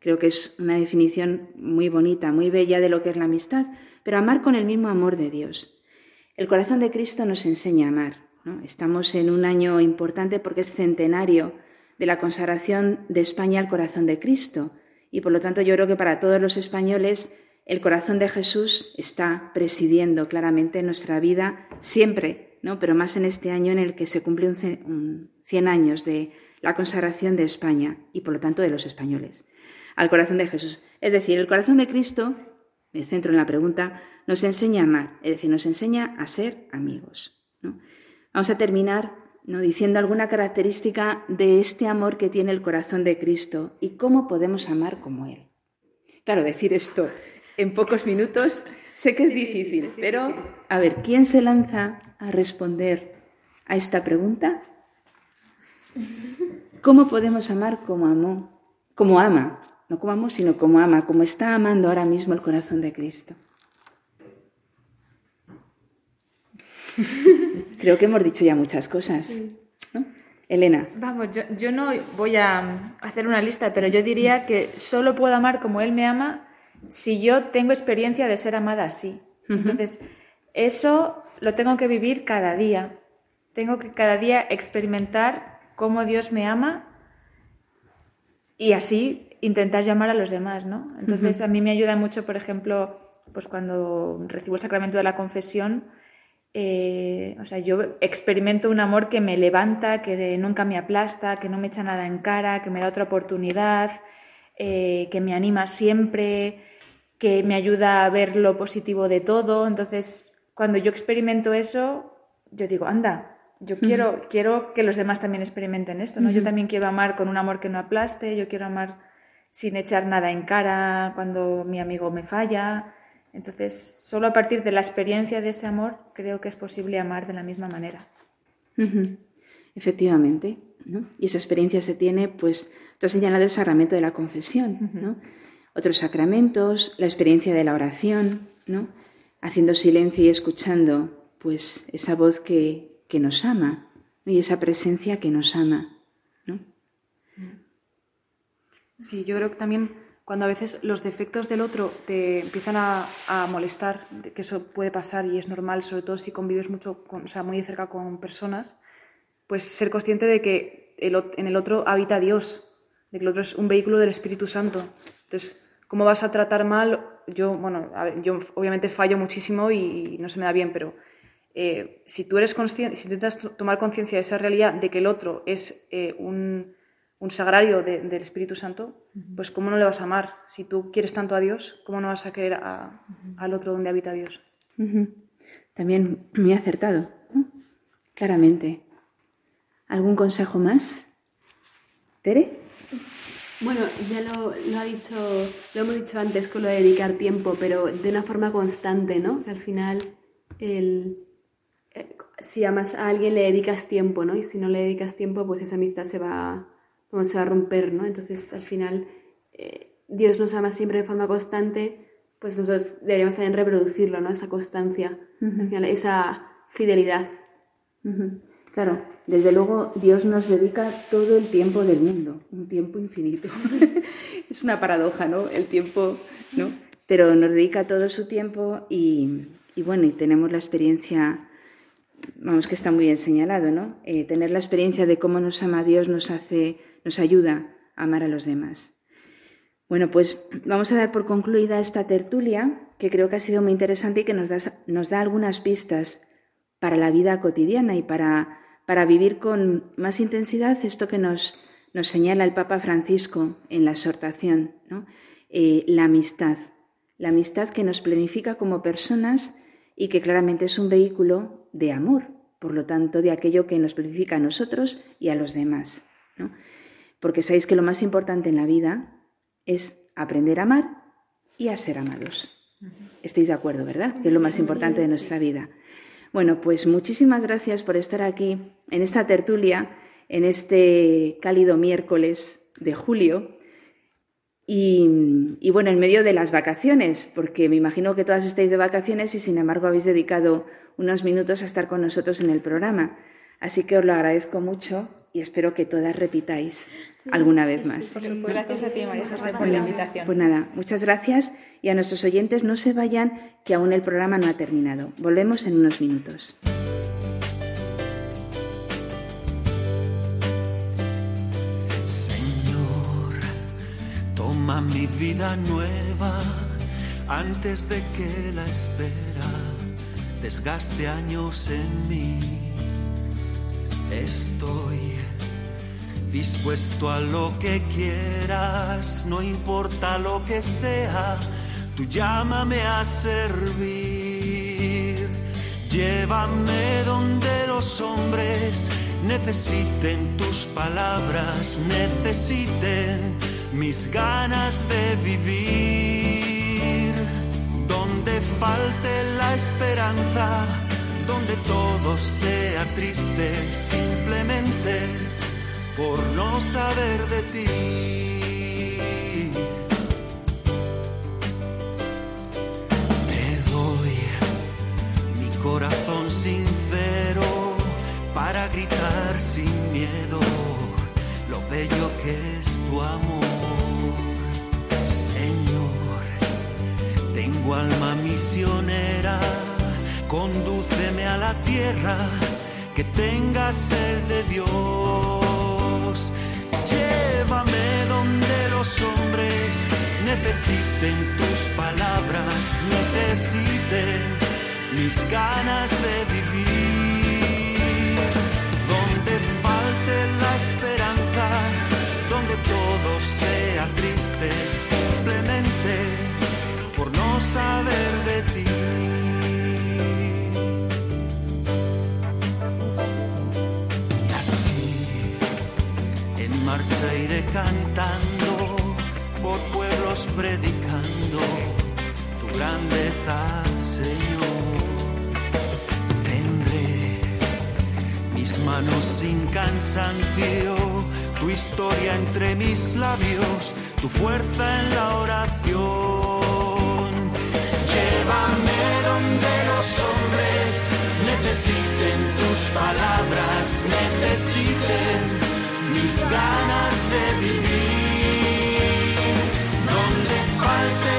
[SPEAKER 3] Creo que es una definición muy bonita, muy bella de lo que es la amistad, pero amar con el mismo amor de Dios. El corazón de Cristo nos enseña a amar. ¿no? Estamos en un año importante porque es centenario de la consagración de España al corazón de Cristo y por lo tanto yo creo que para todos los españoles el corazón de Jesús está presidiendo claramente nuestra vida siempre, ¿no? pero más en este año en el que se cumple un ce- un 100 años de la consagración de España y por lo tanto de los españoles al corazón de Jesús. Es decir, el corazón de Cristo, me centro en la pregunta, nos enseña a amar, es decir, nos enseña a ser amigos. Vamos a terminar ¿no? diciendo alguna característica de este amor que tiene el corazón de Cristo y cómo podemos amar como Él. Claro, decir esto en pocos minutos sé que es difícil, pero a ver, ¿quién se lanza a responder a esta pregunta? ¿Cómo podemos amar como amó, como ama? No como amó, sino como ama, como está amando ahora mismo el corazón de Cristo. Creo que hemos dicho ya muchas cosas. ¿no? Elena.
[SPEAKER 9] Vamos, yo, yo no voy a hacer una lista, pero yo diría que solo puedo amar como Él me ama si yo tengo experiencia de ser amada así. Entonces, eso lo tengo que vivir cada día. Tengo que cada día experimentar cómo Dios me ama y así intentar llamar a los demás, ¿no? Entonces, a mí me ayuda mucho, por ejemplo, pues cuando recibo el sacramento de la confesión, eh, o sea, yo experimento un amor que me levanta, que de- nunca me aplasta, que no me echa nada en cara, que me da otra oportunidad, eh, que me anima siempre, que me ayuda a ver lo positivo de todo. Entonces, cuando yo experimento eso, yo digo, anda, yo quiero, quiero que los demás también experimenten esto, ¿no? Yo
[SPEAKER 3] Ujú.
[SPEAKER 9] también quiero amar con un amor que no aplaste, yo quiero amar sin echar nada en cara cuando mi amigo me falla. Entonces, solo a partir de la experiencia de ese amor creo que es posible amar de la misma manera.
[SPEAKER 3] Ujú. Efectivamente, ¿no? Y esa experiencia se tiene, pues, tú has señalado el sacramento de la confesión, ¿no? Otros sacramentos, la experiencia de la oración, ¿no? Haciendo silencio y escuchando, pues, esa voz que, que nos ama y esa presencia que nos ama. ¿no?
[SPEAKER 10] Sí, yo creo que también cuando a veces los defectos del otro te empiezan a, molestar, que eso puede pasar y es normal, sobre todo si convives mucho, con, o sea, muy de cerca con personas, pues ser consciente de que en el otro habita Dios, de que el otro es un vehículo del Espíritu Santo. Entonces, ¿cómo vas a tratar mal? Yo, bueno, yo obviamente fallo muchísimo y, no se me da bien, pero eh, si tú eres consciente, si intentas tomar conciencia de esa realidad de que el otro es eh, un un sagrario del Espíritu Santo, pues ¿cómo no le vas a amar? Si tú quieres tanto a Dios, ¿cómo no vas a querer al otro donde habita Dios?
[SPEAKER 3] También muy acertado, claramente. ¿Algún consejo más? ¿Tere?
[SPEAKER 6] Bueno, ya lo, ha dicho, lo hemos dicho antes con lo de dedicar tiempo, pero de una forma constante, ¿no? Que al final, el, eh, si amas a alguien le dedicas tiempo, ¿no? Y si no le dedicas tiempo, pues esa amistad se va, cómo se va a romper, ¿no? Entonces, al final, eh, Dios nos ama siempre de forma constante, pues nosotros deberíamos también reproducirlo, ¿no? Esa constancia, esa fidelidad.
[SPEAKER 3] Claro, desde luego Dios nos dedica todo el tiempo del mundo, un tiempo infinito. es una paradoja, ¿no? El tiempo, ¿no? Pero nos dedica todo su tiempo y, y bueno, y tenemos la experiencia vamos que está muy bien señalado, ¿no? Eh, tener la experiencia de cómo nos ama Dios nos hace nos ayuda a amar a los demás. Bueno, pues vamos a dar por concluida esta tertulia, que creo que ha sido muy interesante y que nos da, nos da algunas pistas para la vida cotidiana y para, para vivir con más intensidad esto que nos, nos señala el Papa Francisco en la exhortación, eh, la amistad. La amistad que nos planifica como personas y que claramente es un vehículo de amor, por lo tanto, de aquello que nos planifica a nosotros y a los demás. ¿no? porque sabéis que lo más importante en la vida es aprender a amar y a ser amados. ¿Estáis de acuerdo, verdad? Que es lo más importante de nuestra vida. Bueno, pues muchísimas gracias por estar aquí en esta tertulia, en este cálido miércoles de julio. Y, y, bueno, en medio de las vacaciones, porque me imagino que todas estáis de vacaciones y sin embargo habéis dedicado unos minutos a estar con nosotros en el programa. Así que os lo agradezco mucho y espero que todas repitáis alguna vez más.
[SPEAKER 9] gracias a ti, María por la invitación.
[SPEAKER 3] Pues nada, muchas gracias y a nuestros oyentes no se vayan, que aún el programa no ha terminado. Volvemos en unos minutos.
[SPEAKER 1] Señor, toma mi vida nueva antes de que la espera desgaste años en mí. Estoy dispuesto a lo que quieras, no importa lo que sea, tú llámame a servir. Llévame donde los hombres necesiten tus palabras, necesiten mis ganas de vivir. Donde falte la esperanza, donde todo sea triste, simplemente por no saber de ti. Sincero para gritar sin miedo lo bello que es tu amor. Señor, tengo alma misionera, condúceme a la tierra que tenga sed de Dios Llévame donde los hombres necesiten tus palabras, necesiten mis ganas de vivir. Donde falte la esperanza, donde todo sea triste, simplemente por no saber de ti. marcha iré cantando, por pueblos predicando tu grandeza, Señor. Manos sin cansancio, tu historia entre mis labios, tu fuerza en la oración. Llévame donde los hombres necesiten tu tus palabras necesiten mis ganas de vivir. Donde falte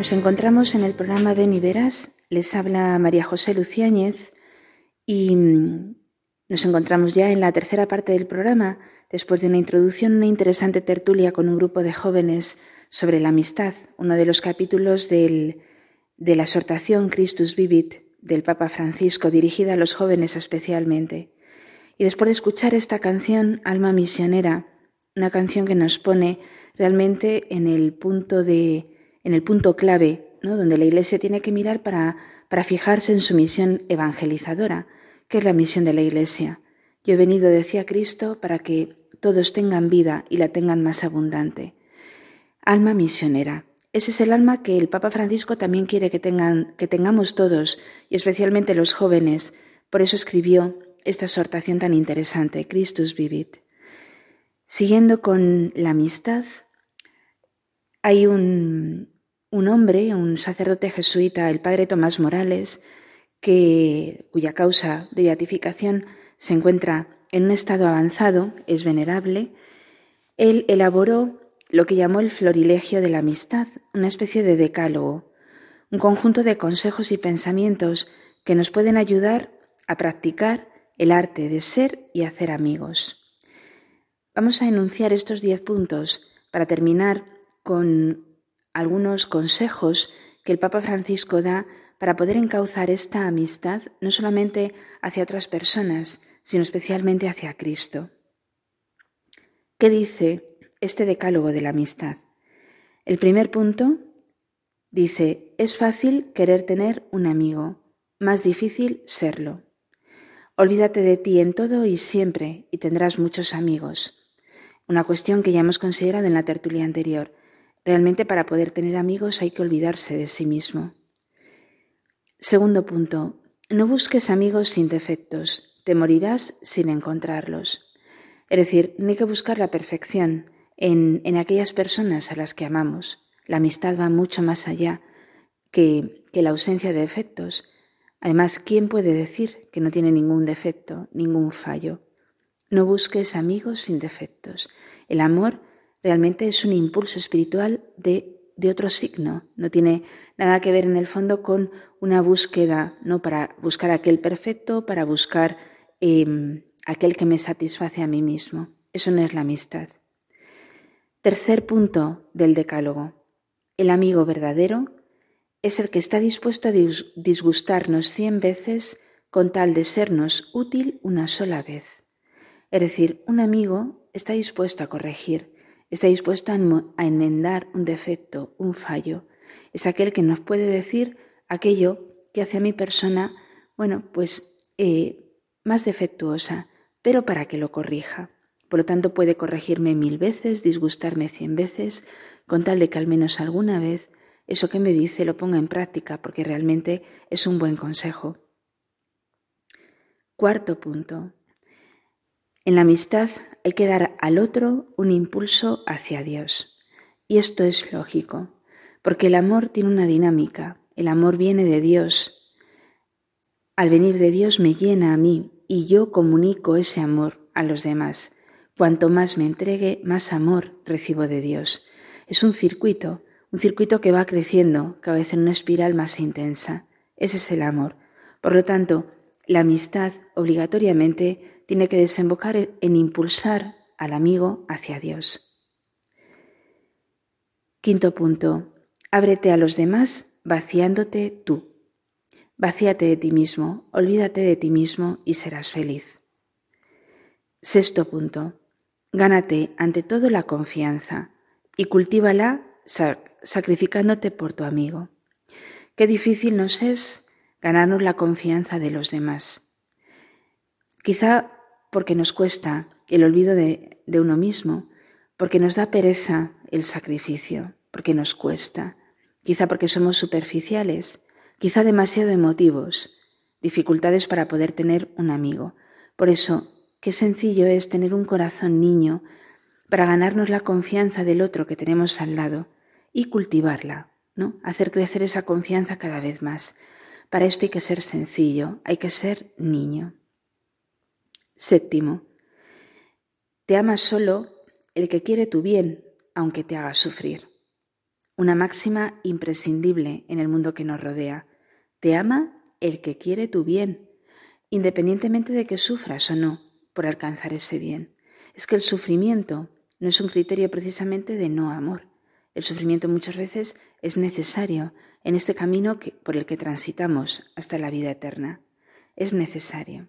[SPEAKER 3] Nos encontramos en el programa Ven y Verás. Les habla María José Luciáñez y mm, nos encontramos ya en la tercera parte del programa, después de una introducción, una interesante tertulia con un grupo de jóvenes sobre la amistad, uno de los capítulos del- de la exhortación Christus Vivit del Papa Francisco, dirigida a los jóvenes especialmente. Y después de escuchar esta canción, Alma Misionera, una canción que nos pone realmente en el punto de, en el punto clave, ¿no? donde la Iglesia tiene que mirar para, para fijarse en su misión evangelizadora, que es la misión de la Iglesia. Yo he venido, decía Cristo, para que todos tengan vida y la tengan más abundante. Alma misionera. Ese es el alma que el Papa Francisco también quiere que, tengan, que tengamos todos, y especialmente los jóvenes. Por eso escribió esta exhortación tan interesante, Christus Vivit. Siguiendo con la amistad, hay un, un hombre, un sacerdote jesuita, el padre Tomás Morales, que, cuya causa de beatificación se encuentra en un estado avanzado, es venerable, él elaboró lo que llamó el florilegio de la amistad, una especie de decálogo, un conjunto de consejos y pensamientos que nos pueden ayudar a practicar el arte de ser y hacer amigos. Vamos a enunciar estos diez puntos para terminar con algunos consejos que el Papa Francisco da para poder encauzar esta amistad no solamente hacia otras personas, sino especialmente hacia Cristo. ¿Qué dice este decálogo de la amistad? El primer punto dice, es fácil querer tener un amigo, más difícil serlo. Olvídate de ti en todo y siempre y tendrás muchos amigos. Una cuestión que ya hemos considerado en la tertulia anterior. Realmente para poder tener amigos hay que olvidarse de sí mismo. Segundo punto, no busques amigos sin defectos, te morirás sin encontrarlos. Es decir, no hay que buscar la perfección en, en aquellas personas a las que amamos. La amistad va mucho más allá que, que la ausencia de defectos. Además, ¿quién puede decir que no tiene ningún defecto, ningún fallo? No busques amigos sin defectos. El amor realmente es un impulso espiritual de, de otro signo. No tiene nada que ver en el fondo con una búsqueda, no para buscar aquel perfecto, para buscar eh, aquel que me satisface a mí mismo. Eso no es la amistad. Tercer punto del decálogo. El amigo verdadero es el que está dispuesto a disgustarnos cien veces con tal de sernos útil una sola vez. Es decir, un amigo está dispuesto a corregir, está dispuesto a enmendar un defecto, un fallo. Es aquel que nos puede decir aquello que hace a mi persona, bueno, pues eh, más defectuosa, pero para que lo corrija. Por lo tanto, puede corregirme mil veces, disgustarme cien veces, con tal de que al menos alguna vez eso que me dice lo ponga en práctica, porque realmente es un buen consejo. Cuarto punto. En la amistad hay que dar al otro un impulso hacia Dios. Y esto es lógico, porque el amor tiene una dinámica, el amor viene de Dios. Al venir de Dios me llena a mí y yo comunico ese amor a los demás. Cuanto más me entregue, más amor recibo de Dios. Es un circuito, un circuito que va creciendo, cada vez en una espiral más intensa. Ese es el amor. Por lo tanto, la amistad obligatoriamente tiene que desembocar en impulsar al amigo hacia Dios. Quinto punto. Ábrete a los demás vaciándote tú. Vacíate de ti mismo, olvídate de ti mismo y serás feliz. Sexto punto. Gánate ante todo la confianza y cultívala sacrificándote por tu amigo. Qué difícil nos es ganarnos la confianza de los demás. Quizá porque nos cuesta el olvido de, de uno mismo, porque nos da pereza el sacrificio, porque nos cuesta, quizá porque somos superficiales, quizá demasiado emotivos, dificultades para poder tener un amigo. Por eso Qué sencillo es tener un corazón niño para ganarnos la confianza del otro que tenemos al lado y cultivarla, ¿no? Hacer crecer esa confianza cada vez más. Para esto hay que ser sencillo, hay que ser niño. Séptimo, te ama solo el que quiere tu bien, aunque te haga sufrir. Una máxima imprescindible en el mundo que nos rodea. Te ama el que quiere tu bien, independientemente de que sufras o no por alcanzar ese bien. Es que el sufrimiento no es un criterio precisamente de no amor. El sufrimiento muchas veces es necesario en este camino por el que transitamos hasta la vida eterna. Es necesario.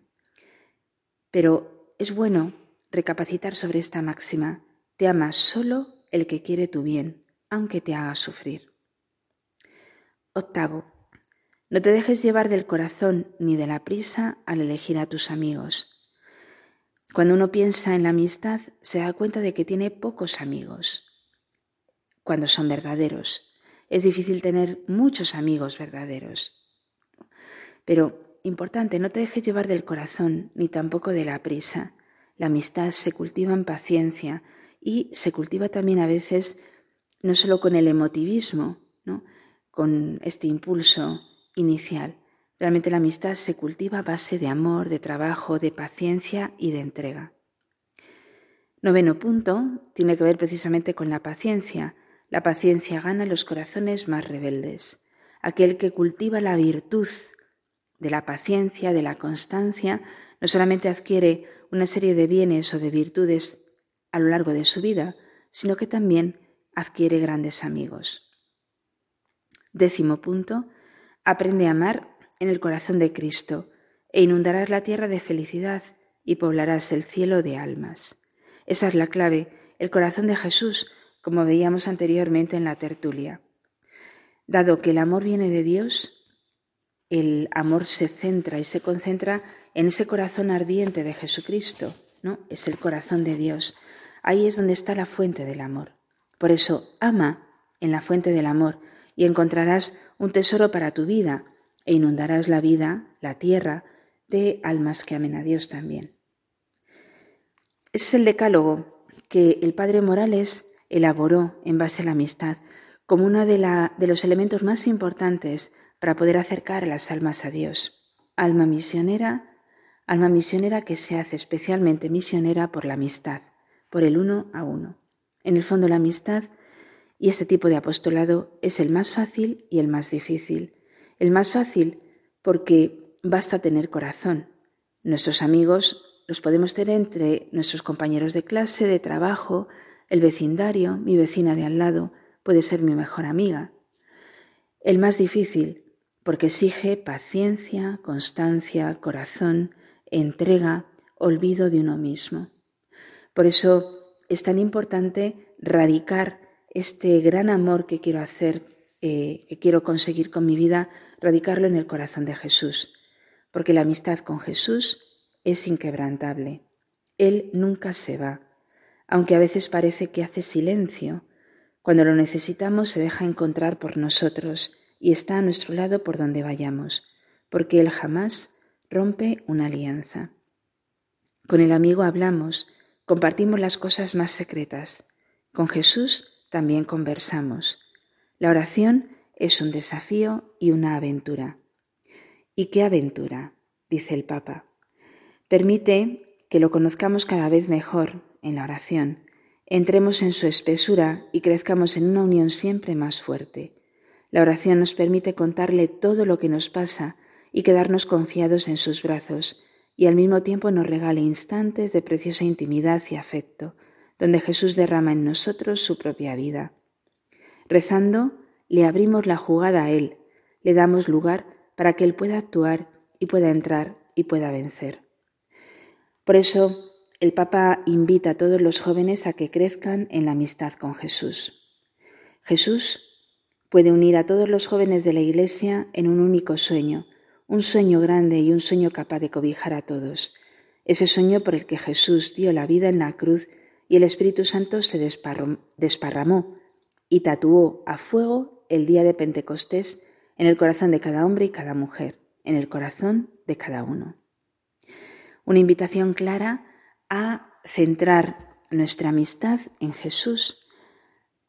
[SPEAKER 3] Pero es bueno recapacitar sobre esta máxima. Te ama solo el que quiere tu bien, aunque te haga sufrir. Octavo. No te dejes llevar del corazón ni de la prisa al elegir a tus amigos. Cuando uno piensa en la amistad, se da cuenta de que tiene pocos amigos. Cuando son verdaderos. Es difícil tener muchos amigos verdaderos. Pero, importante, no te dejes llevar del corazón ni tampoco de la prisa. La amistad se cultiva en paciencia y se cultiva también a veces no solo con el emotivismo, ¿no? con este impulso inicial, Realmente la amistad se cultiva a base de amor, de trabajo, de paciencia y de entrega. Noveno punto tiene que ver precisamente con la paciencia. La paciencia gana los corazones más rebeldes. Aquel que cultiva la virtud de la paciencia, de la constancia, no solamente adquiere una serie de bienes o de virtudes a lo largo de su vida, sino que también adquiere grandes amigos. Décimo punto, aprende a amar en el corazón de Cristo, e inundarás la tierra de felicidad y poblarás el cielo de almas. Esa es la clave, el corazón de Jesús, como veíamos anteriormente en la tertulia. Dado que el amor viene de Dios, el amor se centra y se concentra en ese corazón ardiente de Jesucristo, ¿no? Es el corazón de Dios. Ahí es donde está la fuente del amor. Por eso, ama en la fuente del amor y encontrarás un tesoro para tu vida, e inundarás la vida, la tierra, de almas que amen a Dios también. Ese es el decálogo que el padre Morales elaboró en base a la amistad como uno de, de los elementos más importantes para poder acercar a las almas a Dios. Alma misionera, alma misionera que se hace especialmente misionera por la amistad, por el uno a uno. En el fondo la amistad y este tipo de apostolado es el más fácil y el más difícil, el más fácil porque basta tener corazón. Nuestros amigos los podemos tener entre nuestros compañeros de clase, de trabajo, el vecindario, mi vecina de al lado, puede ser mi mejor amiga. El más difícil porque exige paciencia, constancia, corazón, entrega, olvido de uno mismo. Por eso es tan importante radicar este gran amor que quiero hacer, eh, que quiero conseguir con mi vida, radicarlo en el corazón de Jesús, porque la amistad con Jesús es inquebrantable. Él nunca se va, aunque a veces parece que hace silencio. Cuando lo necesitamos se deja encontrar por nosotros y está a nuestro lado por donde vayamos, porque Él jamás rompe una alianza. Con el amigo hablamos, compartimos las cosas más secretas. Con Jesús también conversamos. La oración es un desafío y una aventura. ¿Y qué aventura? dice el Papa. Permite que lo conozcamos cada vez mejor en la oración, entremos en su espesura y crezcamos en una unión siempre más fuerte. La oración nos permite contarle todo lo que nos pasa y quedarnos confiados en sus brazos, y al mismo tiempo nos regale instantes de preciosa intimidad y afecto, donde Jesús derrama en nosotros su propia vida. Rezando, le abrimos la jugada a Él, le damos lugar para que Él pueda actuar y pueda entrar y pueda vencer. Por eso, el Papa invita a todos los jóvenes a que crezcan en la amistad con Jesús. Jesús puede unir a todos los jóvenes de la Iglesia en un único sueño, un sueño grande y un sueño capaz de cobijar a todos, ese sueño por el que Jesús dio la vida en la cruz y el Espíritu Santo se desparramó y tatuó a fuego el día de Pentecostés en el corazón de cada hombre y cada mujer, en el corazón de cada uno. Una invitación clara a centrar nuestra amistad en Jesús,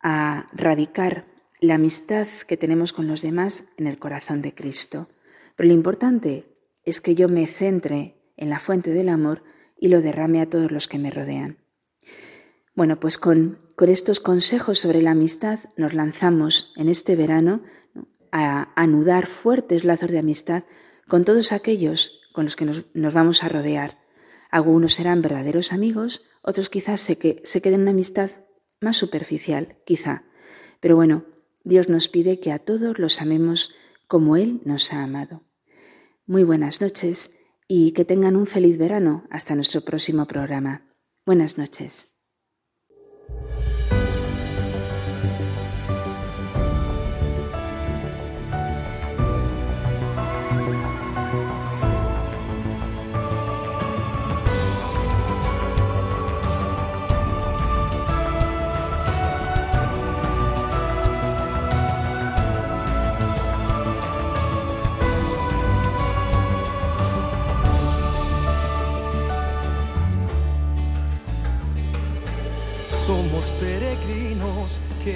[SPEAKER 3] a radicar la amistad que tenemos con los demás en el corazón de Cristo. Pero lo importante es que yo me centre en la fuente del amor y lo derrame a todos los que me rodean. Bueno, pues con, estos consejos sobre la amistad nos lanzamos en este verano a anudar fuertes lazos de amistad con todos aquellos con los que nos, vamos a rodear. Algunos serán verdaderos amigos, otros quizás se, que, se queden en una amistad más superficial, quizá. Pero bueno, Dios nos pide que a todos los amemos como Él nos ha amado. Muy buenas noches y que tengan un feliz verano hasta nuestro próximo programa. Buenas noches.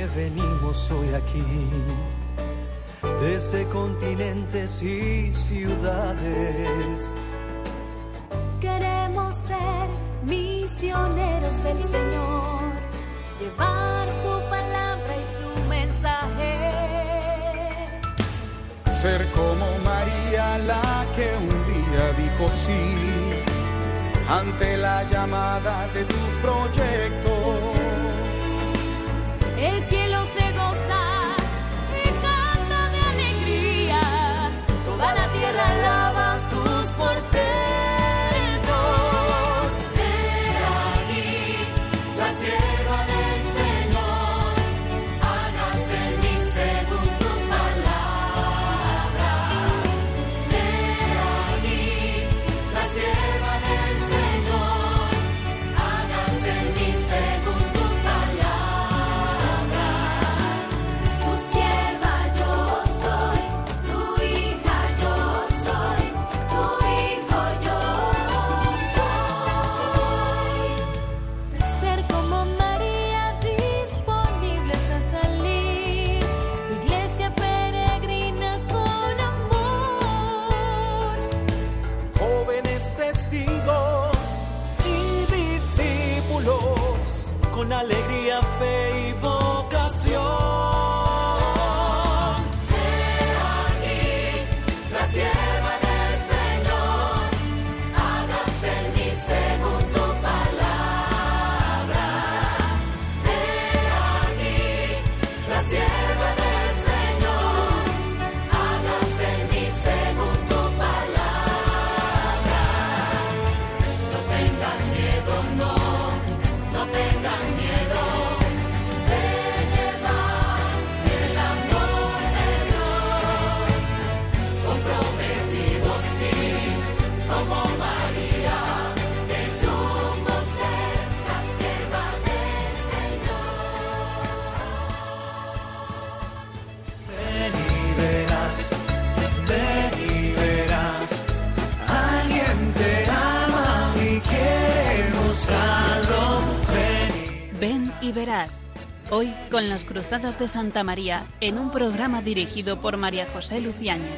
[SPEAKER 12] Que venimos hoy aquí, desde continentes y ciudades.
[SPEAKER 13] Queremos ser misioneros del Señor, llevar su palabra y su mensaje.
[SPEAKER 12] Ser como María la que un día dijo sí ante la llamada de tu proyecto
[SPEAKER 2] con las Cruzadas de Santa María en un programa dirigido por María José Luciáñez.